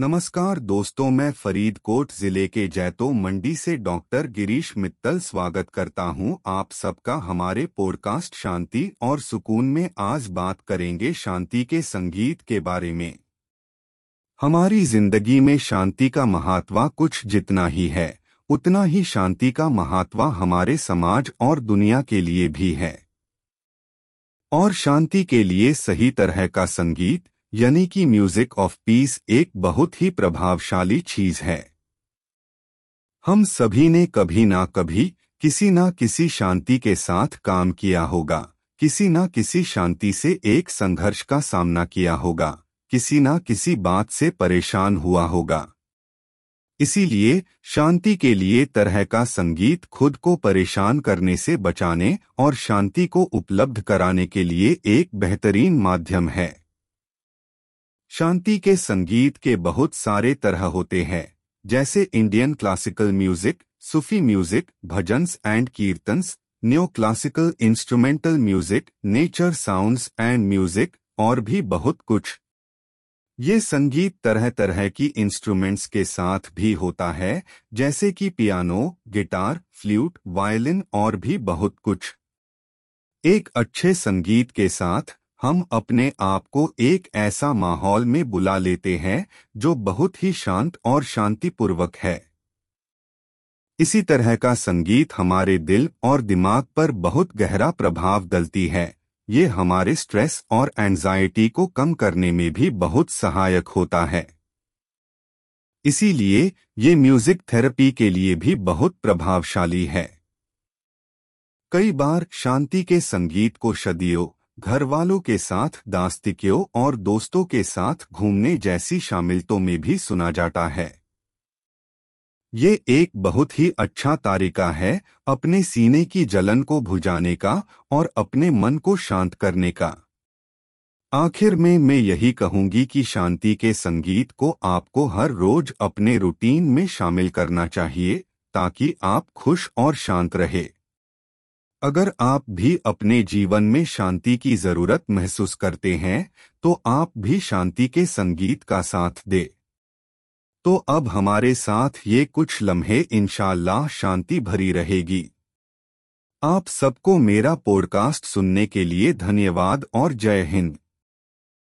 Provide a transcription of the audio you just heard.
नमस्कार दोस्तों, मैं फरीदकोट ज़िले के जैतो मंडी से डॉक्टर गिरीश मित्तल स्वागत करता हूँ। आप सबका हमारे पॉडकास्ट शांति और सुकून में आज बात करेंगे शांति के संगीत के बारे में। हमारी ज़िंदगी में शांति का महात्वा कुछ जितना ही है, उतना ही शांति का महात्वा हमारे समाज और दुनिया के लिए भी है। और शांति के लिए सही तरह का संगीत यानी कि म्यूज़िक ऑफ़ पीस एक बहुत ही प्रभावशाली चीज़ है। हम सभी ने कभी ना कभी किसी ना किसी शांति के साथ काम किया होगा, किसी ना किसी शांति से एक संघर्ष का सामना किया होगा, किसी ना किसी बात से परेशान हुआ होगा। इसीलिए शांति के लिए तरह का संगीत खुद को परेशान करने से बचाने और शांति को उपलब्ध कराने के लिए एक बेहतरीन माध्यम है। शांति के संगीत के बहुत सारे तरह होते हैं, जैसे Indian classical music Sufi music bhajans and kirtans neo classical instrumental music nature sounds and music और भी बहुत कुछ। ये संगीत तरह तरह की इंस्ट्रूमेंट्स के साथ भी होता है, जैसे कि पियानो गिटार फ्लूट वायलिन और भी बहुत कुछ। एक अच्छे संगीत के साथ हम अपने आप को एक ऐसा माहौल में बुला लेते हैं, जो बहुत ही शांत और शांतिपूर्वक है। इसी तरह का संगीत हमारे दिल और दिमाग पर बहुत गहरा प्रभाव डलती है। ये हमारे स्ट्रेस और एंजाइटी को कम करने में भी बहुत सहायक होता है। इसीलिए ये म्यूज़िक थेरेपी के लिए भी बहुत प्रभावशाली है। कई बार शांति के संगीत को सदियों घर वालों के साथ, दास्तिकियों और दोस्तों के साथ घूमने जैसी शामिलतों में भी सुना जाता है। ये एक बहुत ही अच्छा तरीका है अपने सीने की जलन को भुजाने का और अपने मन को शांत करने का। आखिर में मैं यही कहूँगी कि शांति के संगीत को आपको हर रोज अपने रूटीन में शामिल करना चाहिए ताकि आप खुश और शांत रहे। अगर आप भी अपने जीवन में शांति की ज़रूरत महसूस करते हैं तो आप भी शांति के संगीत का साथ दे। तो अब हमारे साथ ये कुछ लम्हे इनशाला शांति भरी रहेगी। आप सबको मेरा पॉडकास्ट सुनने के लिए धन्यवाद और जय हिंद।